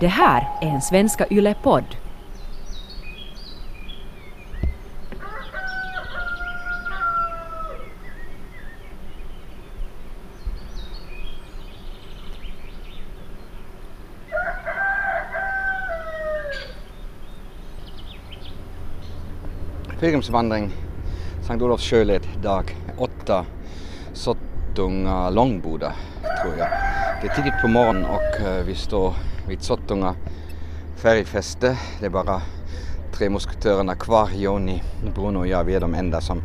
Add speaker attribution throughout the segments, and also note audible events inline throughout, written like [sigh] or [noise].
Speaker 1: Det här är en Svenska Yle-podd.
Speaker 2: Pilgrimsvandring Sankt Olofs sjöled dag 8 Sottunga Långboda tror jag. Det är tidigt på morgonen och eh, vi står vid Sottunga färgfäste. Det är bara tre musketörerna kvar. Joni, Bruno och jag, vi är de enda som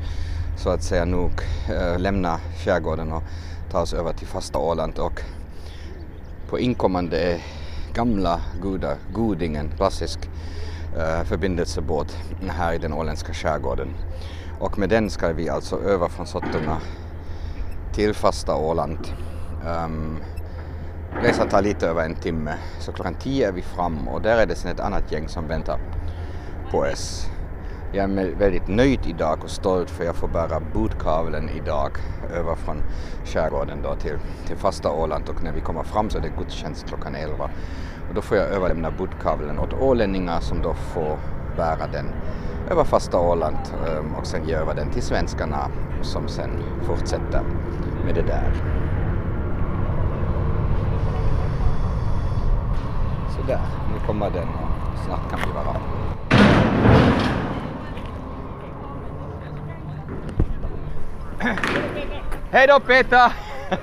Speaker 2: så att säga nog äh, lämnar skärgården och tar oss över till fasta Åland och på inkommande är gamla goda Godingen, klassisk äh, eh, förbindelsebåt här i den åländska skärgården. Och med den ska vi alltså över från Sottunga till fasta Åland. Um, resan tar lite över en timme, så klockan tio är vi fram och där är det sen ett annat gäng som väntar på oss. Jag är väldigt nöjd idag och stolt för jag får bära budkavlen idag över från skärgården då till, till fasta Åland och när vi kommer fram så är det gudstjänst klockan 11 och då får jag överlämna budkavlen åt ålänningar som då får bära den över fasta Åland ehm, och sen ge över den till svenskarna som sen fortsätter med det där. Sådär, nu kommer den och snart kan vi vara Hej då Peter!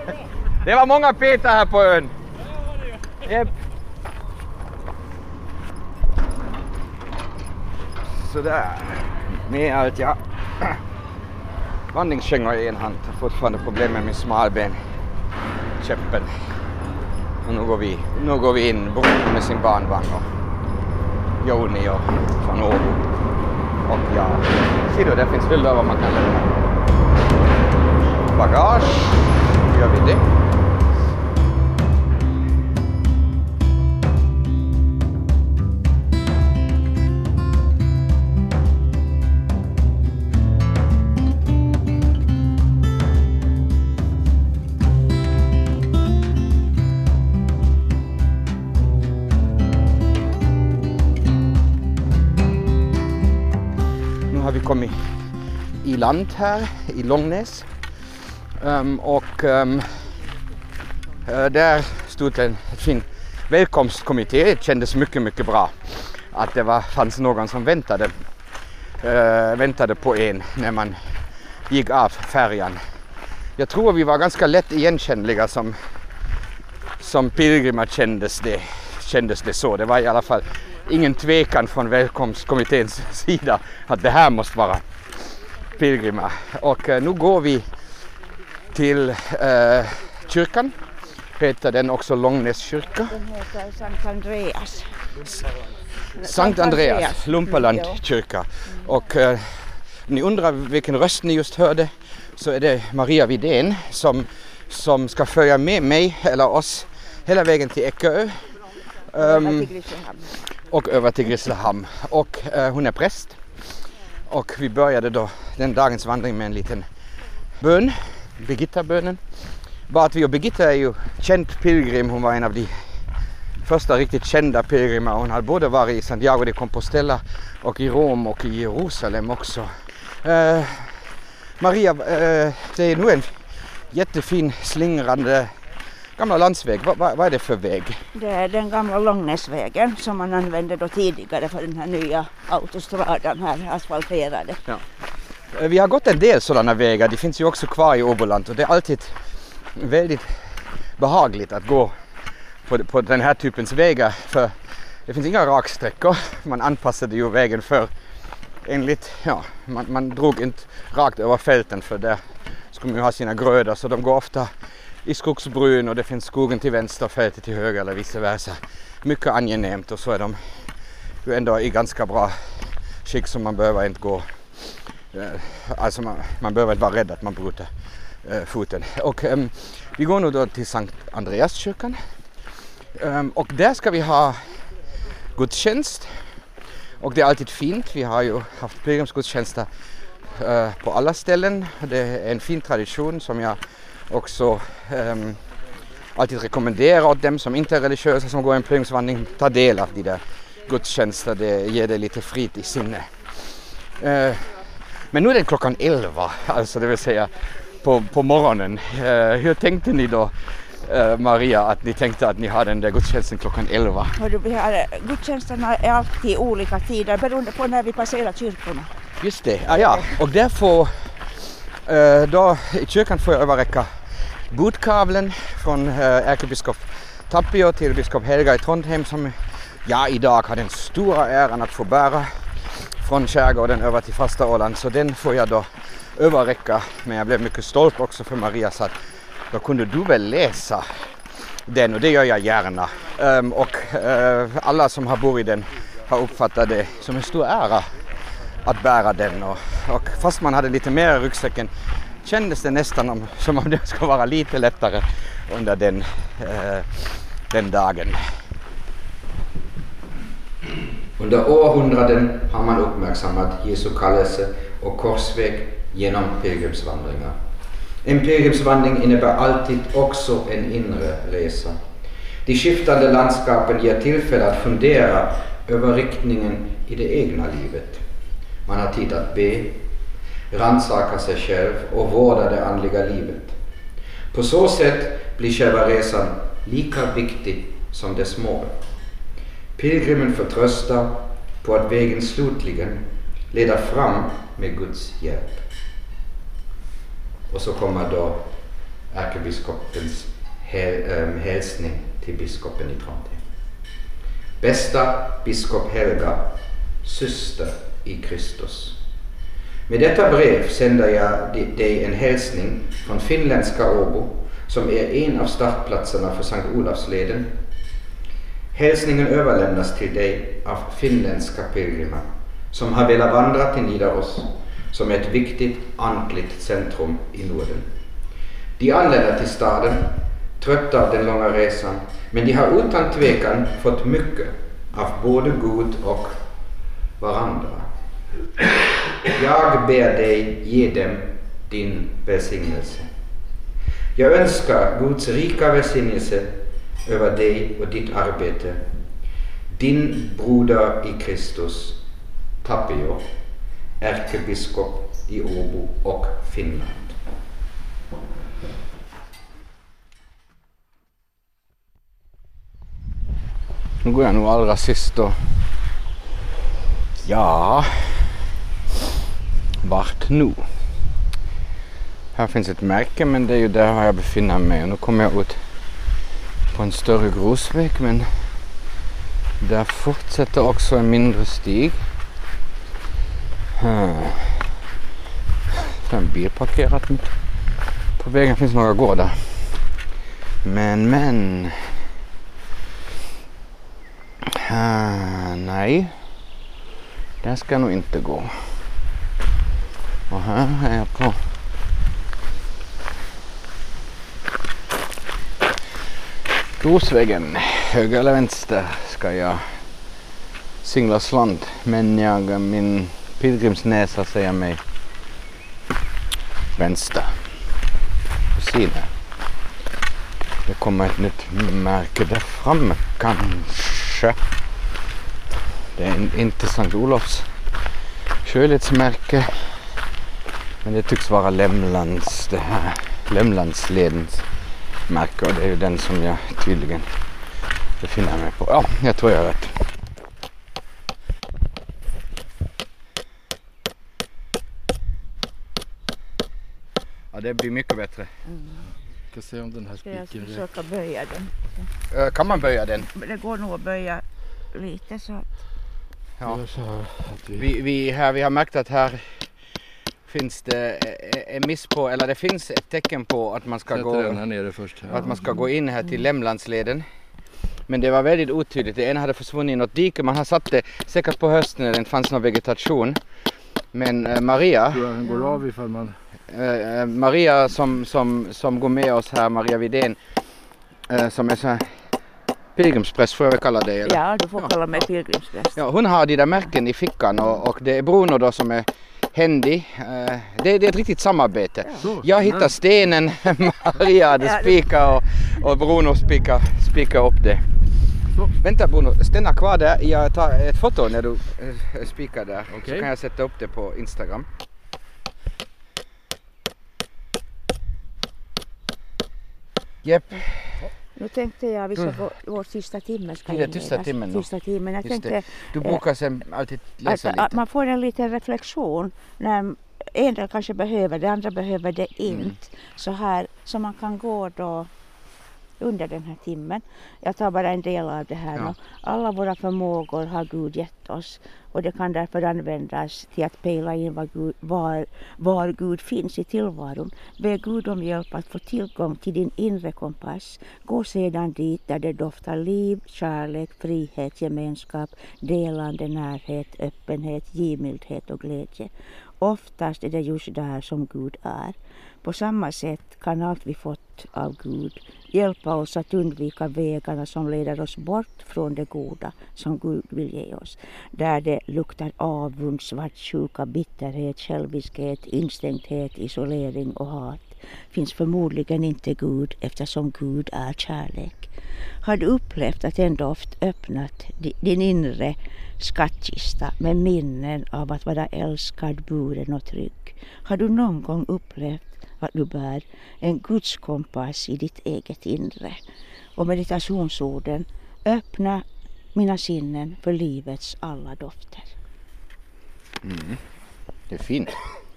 Speaker 2: [laughs] Det var många Peter här på ön. Yep. Sådär. Med allt jag vandringskängor i en hand. Jag har fortfarande problem med min smalben. Käppen. Och nu går vi, nu går vi in med sin barnvagn och Joni och från Åbo. Och ja, ser du, där finns hyllor vad man kan lämna bagage. Gör vi det. Har vi kommit i land här i Långnäs. Um, ehm, och um, där stod en fin välkomstkommitté. Det kändes mycket, mycket bra att det var, fanns någon som väntade, uh, väntade på en när man gick av färjan. Jag tror vi var ganska lätt igenkännliga som, som pilgrimer kändes det, kändes det så. Det var i alla fall ingen tvekan från välkomstkommitténs [laughs] sida att det här måste vara pilgrimer. Och uh, nu går vi till eh, kyrkan. Heter den också Långnäs kyrka?
Speaker 3: Den heter Sankt Andreas.
Speaker 2: Sankt Andreas, Lumparland kyrka. Och eh, ni undrar vilken röst ni just hörde så är det Maria Vidén som, som ska följa med mig eller oss hela vägen till Ekerö. Um, och över till Grisslehamn. Och eh, hon är präst. Och vi började då den dagens vandring med en liten bön Birgitta-bönen. Bara att vi och Birgitta är ju känd pilgrim. Hon var en av de första riktigt kända pilgrimer. Hon hade både varit i Santiago de Compostela och i Rom och i Jerusalem också. Eh, Maria, eh, det är nu en jättefin slingrande gamla landsväg. Vad va, va är det för väg?
Speaker 3: Det är den gamla Långnäsvägen som man använde då tidigare för den här nya autostradan här, asfalterade.
Speaker 2: Ja. Vi har gått en del sådana vägar, de finns ju också kvar i Åboland och det är alltid väldigt behagligt att gå på, på den här typens vägar för det finns inga raksträckor. Man anpassade ju vägen för enligt, ja, man, man drog inte rakt över fälten för där skulle man ju ha sina grödor så de går ofta i skogsbryn och det finns skogen till vänster och fältet till höger eller vice versa. Mycket angenämt och så är de ju ändå i ganska bra skick så man behöver inte gå eh, alltså man, man behöver inte vara rädd att man bryter äh, foten. Och ähm, vi går nu då till Sankt Andreaskyrkan. Ähm, och där ska vi ha gudstjänst. Och det är alltid fint. Vi har ju haft pilgrimsgudstjänster äh, på alla ställen. Det är en fin tradition som jag också ähm, alltid rekommendera åt dem som inte är religiösa som går en pilgrimsvandring, ta del av de där gudstjänster, det ger dig lite frid i sinne. Eh, men nu är det klockan 11, alltså det vill säga på, på morgonen. Eh, hur tänkte ni då eh, Maria att ni tänkte att ni hade den där gudstjänsten klockan 11?
Speaker 3: Hördu, vi har, gudstjänsterna är alltid olika tider beroende på när vi passerar kyrkorna.
Speaker 2: Just det, ah, ja. och där får eh, då i kyrkan får jag överräcka budkavlen från eh, ärkebiskop Tapio till biskop Helga i Trondheim som jag idag har den stora äran att få bära från skärgården över till fasta Åland. Så den får jag då överräcka. Men jag blev mycket stolt också för Maria så att då kunde du väl läsa den och det gör jag gärna. Um, och uh, alla som har burit den har uppfattat det som en stor ära att bära den. Och, och fast man hade lite mer i ryggsäcken kändes det nästan om, som om det skulle vara lite lättare under den, eh, den dagen.
Speaker 4: Under århundraden har man uppmärksammat Jesu kallelse och korsväg genom pilgrimsvandringar. En pilgrimsvandring innebär alltid också en inre resa. De skiftande landskapen ger tillfälle att fundera över riktningen i det egna livet. Man har tid att be, rannsaka sig själv och vårda det andliga livet. På så sätt blir själva resan lika viktig som dess mål. Pilgrimen förtröstar på att vägen slutligen leder fram med Guds hjälp. Och så kommer då ärkebiskopens ehm, hälsning till biskopen i Trondheim. Bästa biskop Helga, syster i Kristus. Med detta brev sänder jag dig en hälsning från finländska Åbo som är en av startplatserna för Sankt Olavsleden. Hälsningen överlämnas till dig av finländska pilgrimer som har velat vandra till Nidaros som är ett viktigt andligt centrum i Norden. De anländer till staden, trötta av den långa resan, men de har utan tvekan fått mycket av både Gud och varandra. Jag ber dig ge dem din välsignelse. Jag önskar Guds rika välsignelse över dig och ditt arbete. Din broder i Kristus, Tapio, ärkebiskop i Åbo och Finland.
Speaker 2: Nu går jag nog allra sist då. Ja, vart nu? Här finns ett märke men det är ju där jag befinner mig. Nu kommer jag ut på en större grusväg men där fortsätter också en mindre stig. Hmm. En bil parkerad. på vägen finns några gårdar. Men men. Uh, nej. Där ska jag nog inte gå. Och här är jag på Grosvägen. Höger eller vänster ska jag singla slant. Men jag, min pilgrimsnäsa säger mig vänster. Kusiner. Det kommer ett nytt märke där framme kanske. Det är inte Sankt Olofs skönhetsmärke. Men det tycks vara Lämlands, det här Lämlandsledens märke och det är ju den som jag tydligen befinner mig på. Ja, jag tror jag vet. Ja, det blir mycket bättre.
Speaker 3: Mm.
Speaker 5: Ska se om den här
Speaker 3: Ska jag
Speaker 5: spiken
Speaker 3: försöka böja den?
Speaker 2: Kan man böja den?
Speaker 3: Men Det går nog att böja lite så att
Speaker 2: Ja.
Speaker 5: Vi,
Speaker 2: vi, här, vi har märkt att här finns det eh, en miss på, eller det finns ett tecken på att man ska,
Speaker 5: sätter
Speaker 2: gå,
Speaker 5: här nere först.
Speaker 2: att man ska gå in här till Lämlandsleden. Men det var väldigt otydligt. Det ena hade försvunnit i något dike. Man har satt det säkert på hösten när det inte fanns någon vegetation. Men eh, Maria,
Speaker 5: den går av ifall man...
Speaker 2: eh, Maria som, som, som går med oss här, Maria Widén, eh, som är så här pilgrimspräst får jag väl kalla dig? Eller?
Speaker 3: ja, du får kalla mig pilgrimspräst.
Speaker 2: Ja, hon har de där märken i fickan och, och det är Bruno då som är händig. Eh, det, det är ett riktigt samarbete.
Speaker 5: Så,
Speaker 2: Jag hittar stenen, [laughs] Maria hade spikat och, och Bruno spikar spika upp det.
Speaker 5: Så.
Speaker 2: Vänta Bruno, stanna kvar där. Jag tar ett foto när du äh, spikar där. Så
Speaker 5: Okej.
Speaker 2: kan jag sätta upp det på Instagram. Jepp,
Speaker 3: Nu tänkte jag vi ska gå, vår sista timme ska
Speaker 2: Mm. Det är tysta timmen.
Speaker 3: Sista timmen. Jag
Speaker 2: just
Speaker 3: tänkte
Speaker 2: det. Du brukar sen alltid
Speaker 3: att,
Speaker 2: läsa
Speaker 3: att
Speaker 2: lite.
Speaker 3: man får en liten reflektion när en kanske behöver det, andra behöver det
Speaker 2: Mm.
Speaker 3: inte. Så här, så man kan gå då under den här timmen. Jag tar bara en del av det här.
Speaker 2: Ja.
Speaker 3: Alla våra förmågor har Gud gett oss och det kan därför användas till att pejla in var Gud, var, var Gud finns i tillvaron. Be Gud om hjälp att få tillgång till din inre kompass. Gå sedan dit där det doftar liv, kärlek, frihet, gemenskap, delande, närhet, öppenhet, givmildhet och glädje. Oftast är det just där som Gud är. På samma sätt kan allt vi fått av Gud hjälpa oss att undvika vägarna som leder oss bort från det goda som Gud vill ge oss. Där det luktar avund, svartsjuka, bitterhet, själviskhet, instängdhet, isolering och hat finns förmodligen inte Gud eftersom Gud är kärlek. Har du upplevt att en doft öppnat din inre skattkista med minnen av att vara älskad, buren och trygg? Har du någon gång upplevt att du bär en Guds kompass i ditt eget inre? Och meditationsorden öppna mina sinnen för livets alla dofter. Mm.
Speaker 2: Det är fint.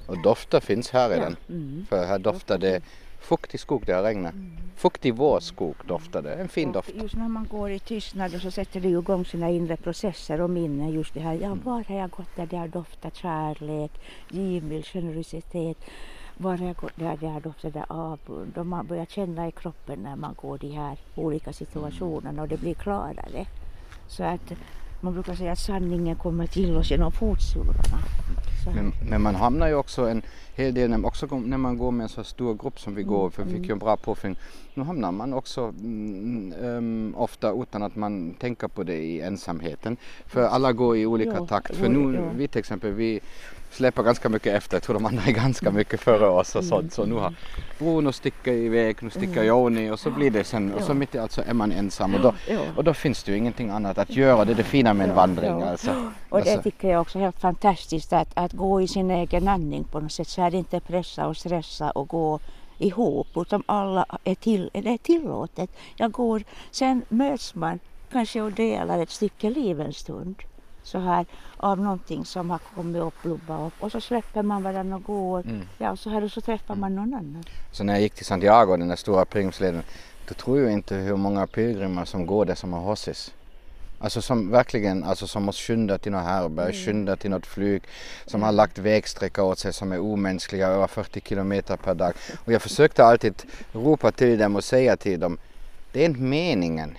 Speaker 2: Och dofter finns här redan.
Speaker 3: Mm.
Speaker 2: För här doftar det fuktig skog, det har regnat. Fuktig vårskog doftar det. En fin
Speaker 3: Och
Speaker 2: doft.
Speaker 3: Just när man går i tystnad så sätter det igång sina inre processer och minnen. Just det här, ja var har jag gått där det har doftat kärlek, givmild generositet. Var har jag gått där det har doftat där avund. Och man börjar känna i kroppen när man går de här olika situationerna och det blir klarare. Så att man brukar säga att sanningen kommer till oss genom fotsulorna.
Speaker 2: Men, men man hamnar ju också en hel del, också när man går med en så stor grupp som vi går, för vi fick ju en bra påfyllning. Nu hamnar man också mm, ehm, ofta utan att man tänker på det i ensamheten. För alla går i olika
Speaker 3: Ja,
Speaker 2: takt. För nu,
Speaker 3: ja.
Speaker 2: vi till exempel, vi släpar ganska mycket efter. Jag tror de andra är ganska mycket före oss och sånt. Så nu har Bruno sticker iväg, nu sticker Joni och så blir det sen, och så mitt i allt så är man ensam. Och då, och då finns det ju ingenting annat att göra. Det är det fina med en vandring. Alltså.
Speaker 3: Och det
Speaker 2: Alltså,
Speaker 3: tycker jag också är helt fantastiskt att, att gå i sin egen andning på något sätt så är det inte pressa och stressa och gå ihop utan alla är, till, det är tillåtet. Jag går, sen möts man kanske och delar ett stycke liv en stund så här av någonting som har kommit upp, blubbat upp och så släpper man varandra och går.
Speaker 2: Mm.
Speaker 3: Ja, och så här och så träffar man någon annan.
Speaker 2: Så när jag gick till Santiago, den där stora pilgrimsleden, då tror jag inte hur många pilgrimer som går där som har horses. Alltså som verkligen, alltså som måste skynda till något härberg, skynda till något flyg, som har lagt vägsträckor åt sig som är omänskliga, över 40 kilometer per dag. Och jag försökte alltid ropa till dem och säga till dem, det är inte meningen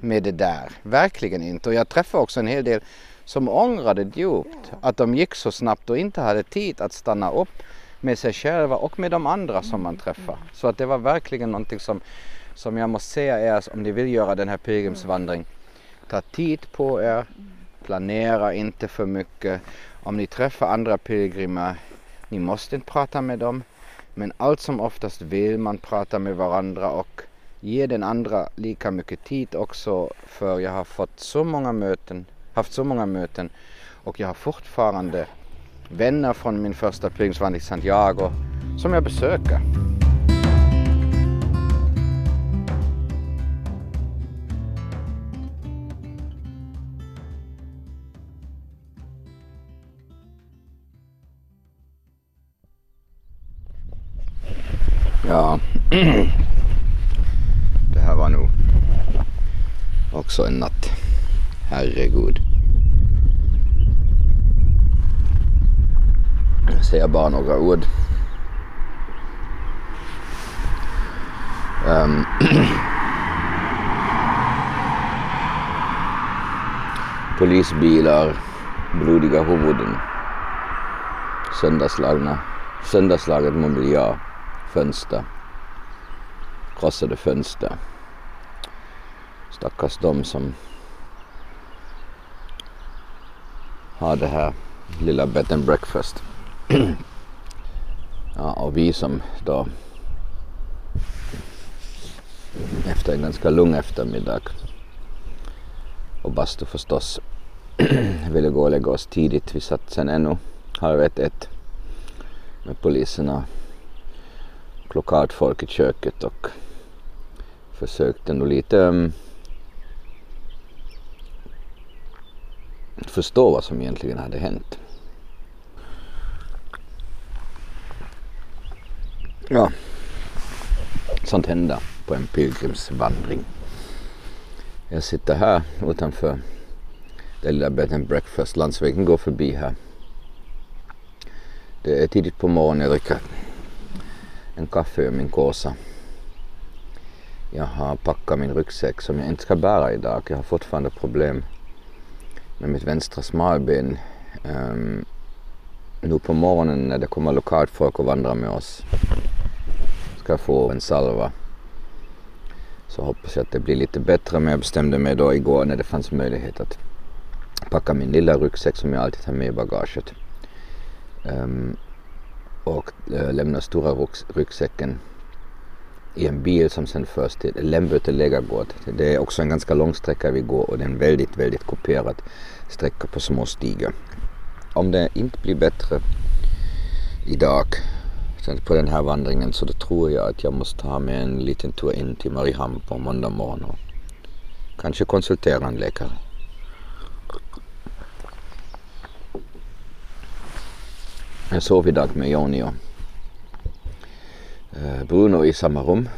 Speaker 2: med det där, verkligen inte. Och jag träffade också en hel del som ångrade djupt att de gick så snabbt och inte hade tid att stanna upp med sig själva och med de andra som man träffar. Så att det var verkligen någonting som, som jag måste säga er om ni vill göra den här pilgrimsvandringen. ta tid på er, planera inte för mycket. Om ni träffar andra pilgrimer, ni måste inte prata med dem, men allt som oftast vill man prata med varandra och ge den andra lika mycket tid också för jag har fått så många möten, haft så många möten och jag har fortfarande vänner från min första pilgrimsvandring till Santiago som jag besöker. Ja, [clears throat] det här var nog också en natt. Herregud. Jag säger bara några ord. Um. [clears throat] Polisbilar, blodiga huvuden, sönderslagna, sönderslaget mobiliar, fönster, krossade fönster. Stackars de som ha det här lilla bed and breakfast. [clears throat]
Speaker 6: Ja, och vi som då efter en ganska lugn eftermiddag och bastu förstås [clears throat] ville gå och lägga oss tidigt. Vi satt sen ännu halv ett, ett med poliserna och folk i köket och försökte nog lite um, förstå vad som egentligen hade hänt. Ja, sånt händer på en pilgrimsvandring. Jag sitter här utanför det lilla bed and breakfast. Landsvägen går förbi här. Det är tidigt på morgonen. Jag dricker en kaffe ur min kåsa. Jag har packat min ryggsäck som jag inte ska bära idag. Jag har fortfarande problem med mitt vänstra smalben. Um, nu på morgonen när det kommer lokalt folk och vandrar med oss ska jag få en salva. Så hoppas jag att det blir lite bättre men jag bestämde mig då igår när det fanns möjlighet att packa min lilla ryggsäck som jag alltid har med i bagaget. Um, och äh, lämna stora ryggsäcken i en bil som sen förs till Lämböte lägergård. Det är också en ganska lång sträcka vi går och det är en väldigt, väldigt kuperad sträcka på små stigar. Om det inte blir bättre idag på den här vandringen så då tror jag att jag måste ha med en liten tur in till Mariehamn på måndag morgon och kanske konsultera en läkare. Jag sov idag med Joni och Eh, Bruno i samma rum.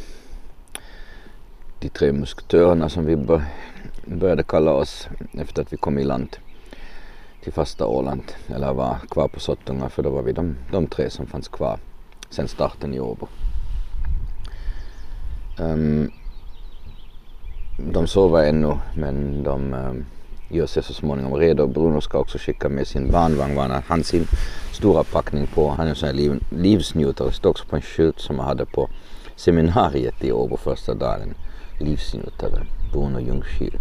Speaker 6: De tre musketörerna som vi började kalla oss efter att vi kom i land till fasta Åland eller var kvar på Sottunga för då var vi de, de tre som fanns kvar sen starten i Åbo. Um, de sover ännu men de um, gör sig så småningom redo. Bruno ska också skicka med sin barnvagn. Han sin stora packning på. Han är en sån här liv, livsnjutare. Det står också på en skylt som han hade på seminariet i Åbo första dagen. Livsnjutare, Bruno Ljungskil.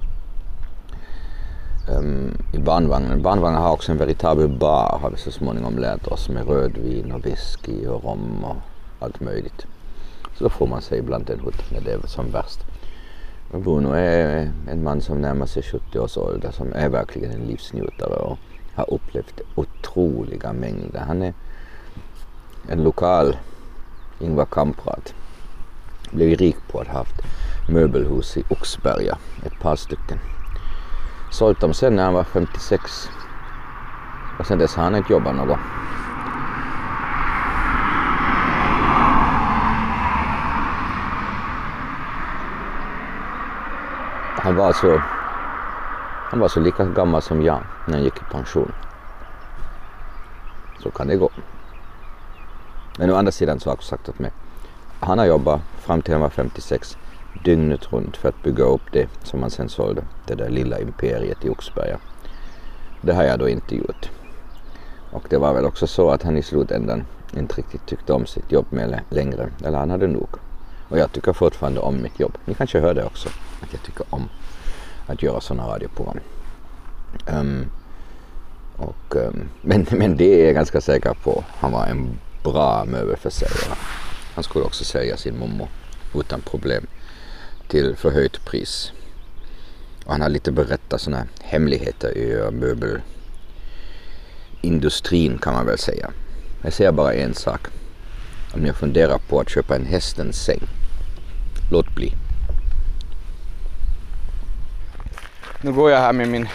Speaker 6: Um, ehm, I barnvagnen. Barnvagnen har också en veritabel bar har vi så småningom lärt oss med rödvin och whisky och rom och allt möjligt. Så då får man sig ibland en hutt när det är som värst. Bruno är en man som närmar sig 70 års ålder som är verkligen en livsnjutare och har upplevt otroliga mängder. Han är en lokal Ingvar Kamprad. Blev rik på att ha haft möbelhus i Oxberga, ett par stycken. Sålt dem sen när han var 56 och sen dess har han inte jobbat något. Han var så, han var så lika gammal som jag när han gick i pension. Så kan det gå. Men å andra sidan så har jag sagt åt mig. Han har jobbat fram till han var 56 dygnet runt för att bygga upp det som han sen sålde. Det där lilla imperiet i Oxberga. Det har jag då inte gjort. Och det var väl också så att han i slutändan inte riktigt tyckte om sitt jobb med längre. Eller han hade nog. Och jag tycker fortfarande om mitt jobb. Ni kanske hör det också. Att jag tycker om att göra sådana radioprogram. Um, och, um, men, men det är jag ganska säker på. Han var en bra möbelförsäljare. Han skulle också sälja sin mormor utan problem till förhöjt pris. Och han har lite berättat sådana hemligheter i möbelindustrin kan man väl säga. Jag säger bara en sak. Om ni funderar på att köpa en hästens säng, låt bli.
Speaker 2: Nu går jag här med min,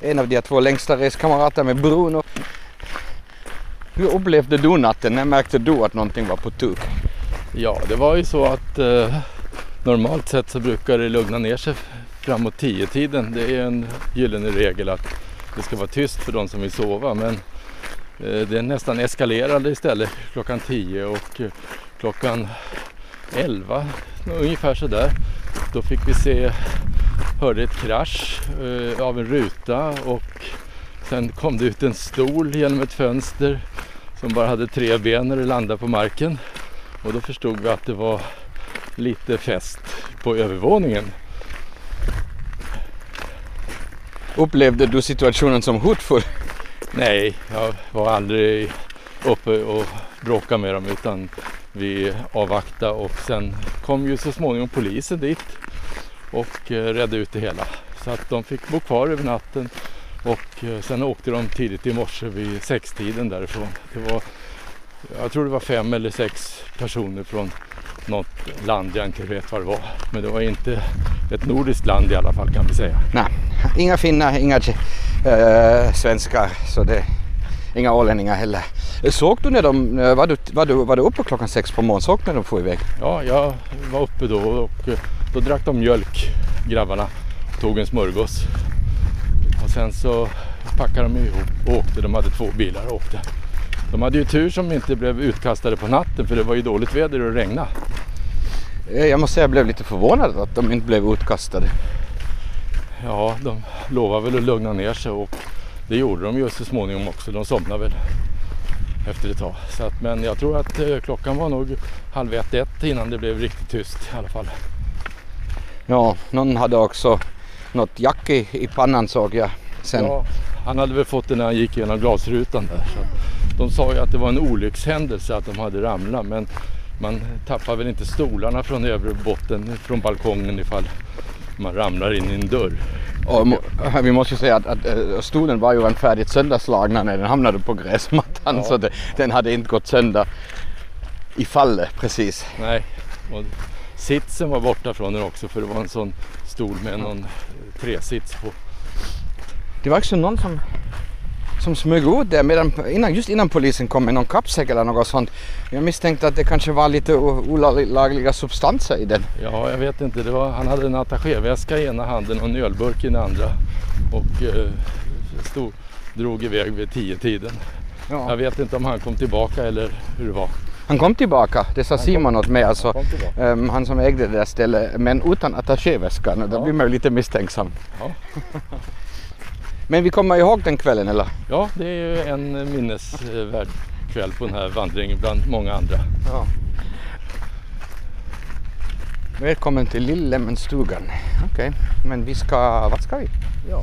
Speaker 2: en av de två längsta reskamrater med Bruno. Hur upplevde du natten? När märkte du att någonting var på tuk?
Speaker 5: Ja, det var ju så att eh, normalt sett så brukar det lugna ner sig framåt tio tiden. Det är en gyllene regel att det ska vara tyst för de som vill sova. Men eh, det nästan eskalerade istället klockan tio och eh, klockan elva ungefär sådär. Då fick vi se, hörde ett krasch eh, av en ruta och sen kom det ut en stol genom ett fönster som bara hade tre ben när det landade på marken. Och då förstod vi att det var lite fest på övervåningen.
Speaker 2: Upplevde du situationen som hotfull?
Speaker 5: Nej, jag var aldrig uppe och bråka med dem utan vi avvaktade och sen kom ju så småningom polisen dit och eh, redde ut det hela. Så att de fick bo kvar över natten och eh, sen åkte de tidigt i morse vid sextiden därifrån. Det var, jag tror det var fem eller sex personer från något land jag inte vet vad det var. Men det var inte ett nordiskt land i alla fall kan vi säga.
Speaker 2: Nej, inga finnar, inga äh, svenskar, så det, inga ålänningar heller. Såg du när de, var du, var du, var du uppe klockan sex på morgonen? Såg du när de får iväg?
Speaker 5: Ja, jag var uppe då och då drack de mjölk, grabbarna. Tog en smörgås. Och sen så packade de ihop och åkte. De hade två bilar och åkte. De hade ju tur som inte blev utkastade på natten för det var ju dåligt väder och regna.
Speaker 2: Eh, jag måste säga jag blev lite förvånad att de inte blev utkastade.
Speaker 5: Ja, de lovade väl att lugna ner sig och det gjorde de ju så småningom också. De somnade väl efter ett tag. Så att, men jag tror att eh, klockan var nog halv ett, ett innan det blev riktigt tyst i alla fall.
Speaker 2: Ja, någon hade också något jack i, i pannan såg jag sen.
Speaker 5: Ja, han hade väl fått det när han gick genom glasrutan där. Så de sa ju att det var en olyckshändelse att de hade ramlat men man tappar väl inte stolarna från övre botten från balkongen ifall man ramlar in i en dörr.
Speaker 2: Och vi måste ju säga att, att, att stolen var ju färdigt sönderslagna när den hamnade på gräsmattan ja. så det, den hade inte gått sönder i fallet precis.
Speaker 5: Nej, och sitsen var borta från den också för det var en sån stol med någon tresits på.
Speaker 2: Det var också någon som som smög ut där medan, innan, just innan polisen kom med någon kappsäck eller något sånt. Jag misstänkte att det kanske var lite olagliga substanser i den.
Speaker 5: Ja, jag vet inte. Var, han hade en attachéväska i ena handen och en ölburk i den andra. Och eh, stod, drog iväg vid tio tiden. Ja. Jag vet inte om han kom tillbaka eller hur det var.
Speaker 2: Han kom tillbaka, det sa han Simon åt mig, alltså, han, um, han som ägde det där stället, men utan attachéväskan. Ja. Då blir man ju lite misstänksam. Ja. [laughs] Men vi kommer ihåg den kvällen eller?
Speaker 5: Ja, det är ju en minnesvärd kväll på den här vandringen bland många andra. Ja.
Speaker 2: Välkommen till Lillemenstugan. Okej, okay. men vi ska, vad ska vi?
Speaker 5: Ja,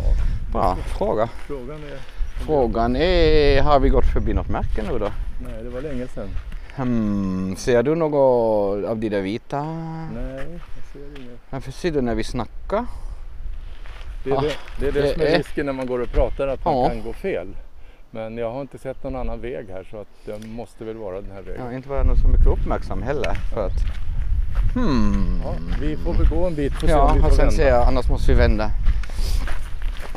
Speaker 2: Bra fråga.
Speaker 5: Frågan är...
Speaker 2: Frågan är, har vi gått förbi något märke nu då?
Speaker 5: Nej, det var länge sedan.
Speaker 2: Hmm, ser du något av de där vita?
Speaker 5: Nej, jag ser inget.
Speaker 2: Varför ser du när vi snackar?
Speaker 5: Det är, ah, det, det, är det, det som är risken när man går och pratar att man ja. kan gå fel. Men jag har inte sett någon annan väg här så att det måste väl vara den här vägen.
Speaker 2: Ja, inte vara någon så mycket uppmärksam heller. För att,
Speaker 5: hmm. ja, vi får väl gå en bit och se
Speaker 2: ja,
Speaker 5: om vi
Speaker 2: får
Speaker 5: och
Speaker 2: sen
Speaker 5: vända.
Speaker 2: Se, annars måste vi vända.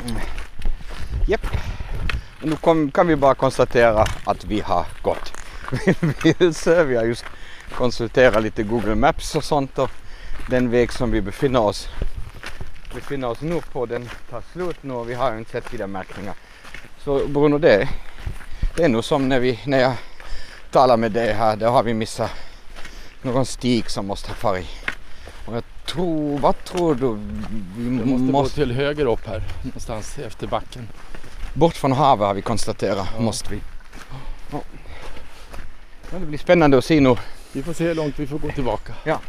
Speaker 2: Mm. Japp. Nu kom, kan vi bara konstatera att vi har gått [laughs] vilse. Vi har just konsulterat lite Google Maps och sånt och den väg som vi befinner oss befinner oss nu på den tar slut nu och vi har ju inte sett märkningar. Så Bruno det, det är nog som när, vi, när jag talar med dig här, då har vi missat någon stig som måste ha farit. Och jag tror, vad tror du?
Speaker 5: Vi måste, måste gå till höger upp här någonstans efter backen.
Speaker 2: Bort från havet har vi konstaterat, ja. måste vi. Ja. Det blir spännande att se nu.
Speaker 5: Vi får se hur långt vi får gå tillbaka.
Speaker 2: Ja.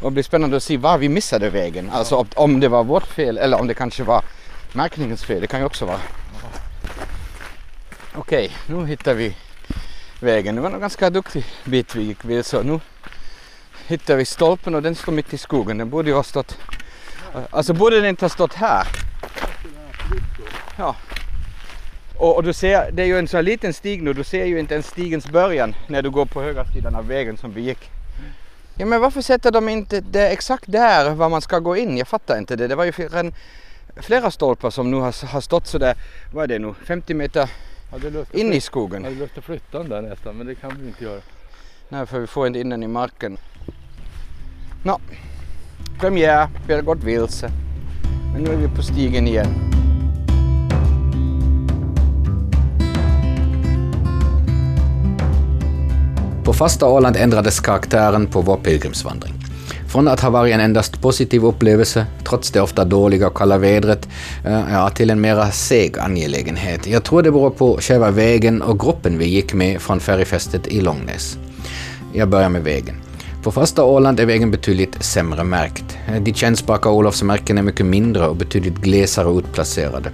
Speaker 2: Och det blir spännande att se var vi missade vägen. Alltså om det var vårt fel eller om det kanske var märkningens fel. Det kan ju också vara. Okej, okay, nu hittar vi vägen. Det var en ganska duktig bit vi gick vilse. Nu hittar vi stolpen och den står mitt i skogen. Den borde ju ha stått... Alltså borde den inte ha stått här? Ja. Och, och, du ser, det är ju en så här liten stig nu. Du ser ju inte ens stigens början när du går på högra sidan av vägen som vi gick. Ja men varför sätter de inte det exakt där var man ska gå in? Jag fattar inte det. Det var ju flera, flera stolpar som nu har, har stått sådär, vad är det nu, 50 meter in i skogen.
Speaker 5: Jag hade lust att flytta den där nästan men det kan vi inte göra.
Speaker 2: Nej för vi får inte in den i marken. Nå, premiär, vi har gått vilse. Men nu är vi på stigen igen.
Speaker 7: På fasta Åland ändrades karaktären på vår pilgrimsvandring. Från att ha varit en endast positiv upplevelse, trots det ofta dåliga och kalla vädret, eh, ja, till en mera seg angelägenhet. Jag tror det beror på själva vägen och gruppen vi gick med från färjefästet i Långnäs. Jag börjar med vägen.
Speaker 2: På fasta Åland är vägen betydligt sämre märkt. De kännspaka Olofsmärken är mycket mindre och betydligt glesare utplacerade.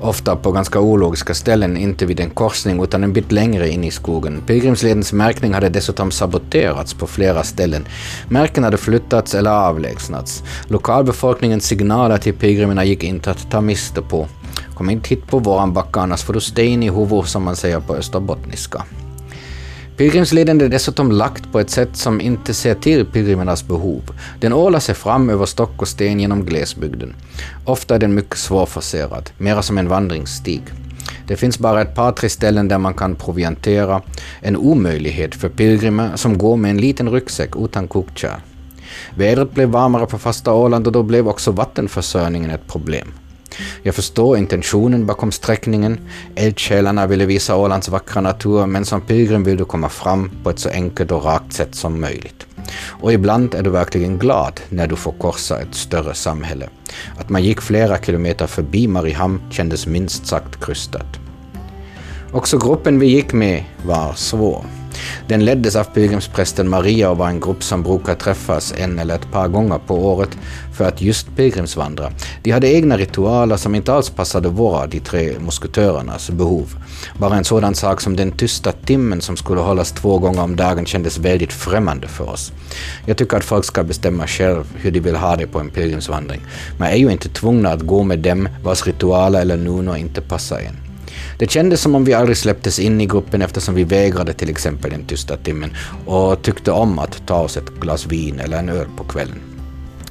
Speaker 2: Ofta på ganska ologiska ställen, inte vid en korsning utan en bit längre in i skogen. Pilgrimsledens märkning hade dessutom saboterats på flera ställen. Märken hade flyttats eller avlägsnats. Lokalbefolkningens signaler till pilgrimerna gick inte att ta miste på. Kom inte hit på våran backe annars får du sten i huvudet som man säger på österbottniska. Pilgrimsleden är dessutom lagt på ett sätt som inte ser till pilgrimernas behov. Den ålar sig fram över stock och sten genom glesbygden. Ofta är den mycket svårforcerad, mera som en vandringsstig. Det finns bara ett par, tre ställen där man kan proviantera, en omöjlighet för pilgrimer som går med en liten ryggsäck utan kokkärl. Vädret blev varmare på fasta Åland och då blev också vattenförsörjningen ett problem. Jag förstår intentionen bakom sträckningen. Eldsjälarna ville visa Ålands vackra natur, men som pilgrim vill du komma fram på ett så enkelt och rakt sätt som möjligt. Och ibland är du verkligen glad när du får korsa ett större samhälle. Att man gick flera kilometer förbi Mariehamn kändes minst sagt krystat. Också gruppen vi gick med var svår. Den leddes av pilgrimsprästen Maria och var en grupp som brukar träffas en eller ett par gånger på året för att just pilgrimsvandra. De hade egna ritualer som inte alls passade våra, de tre musketörernas, behov. Bara en sådan sak som den tysta timmen som skulle hållas två gånger om dagen kändes väldigt främmande för oss. Jag tycker att folk ska bestämma själv hur de vill ha det på en pilgrimsvandring. Man är ju inte tvungna att gå med dem vars ritualer eller nunor inte passar en. Det kändes som om vi aldrig släpptes in i gruppen eftersom vi vägrade till exempel den tysta timmen och tyckte om att ta oss ett glas vin eller en öl på kvällen.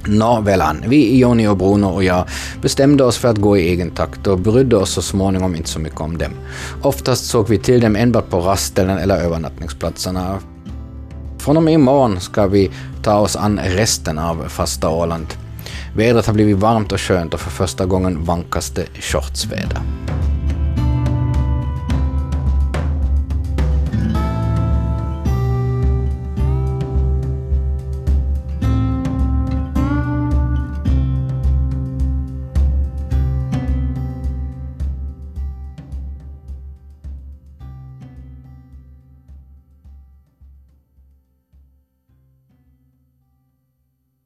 Speaker 2: Nåvälan, vi, Jonny och Bruno och jag bestämde oss för att gå i egen takt och brydde oss så småningom inte så mycket om dem. Oftast såg vi till dem enbart på rastställen eller övernattningsplatserna. Från och med imorgon ska vi ta oss an resten av fasta Åland. Vädret har blivit varmt och skönt och för första gången vankas det shortsväder.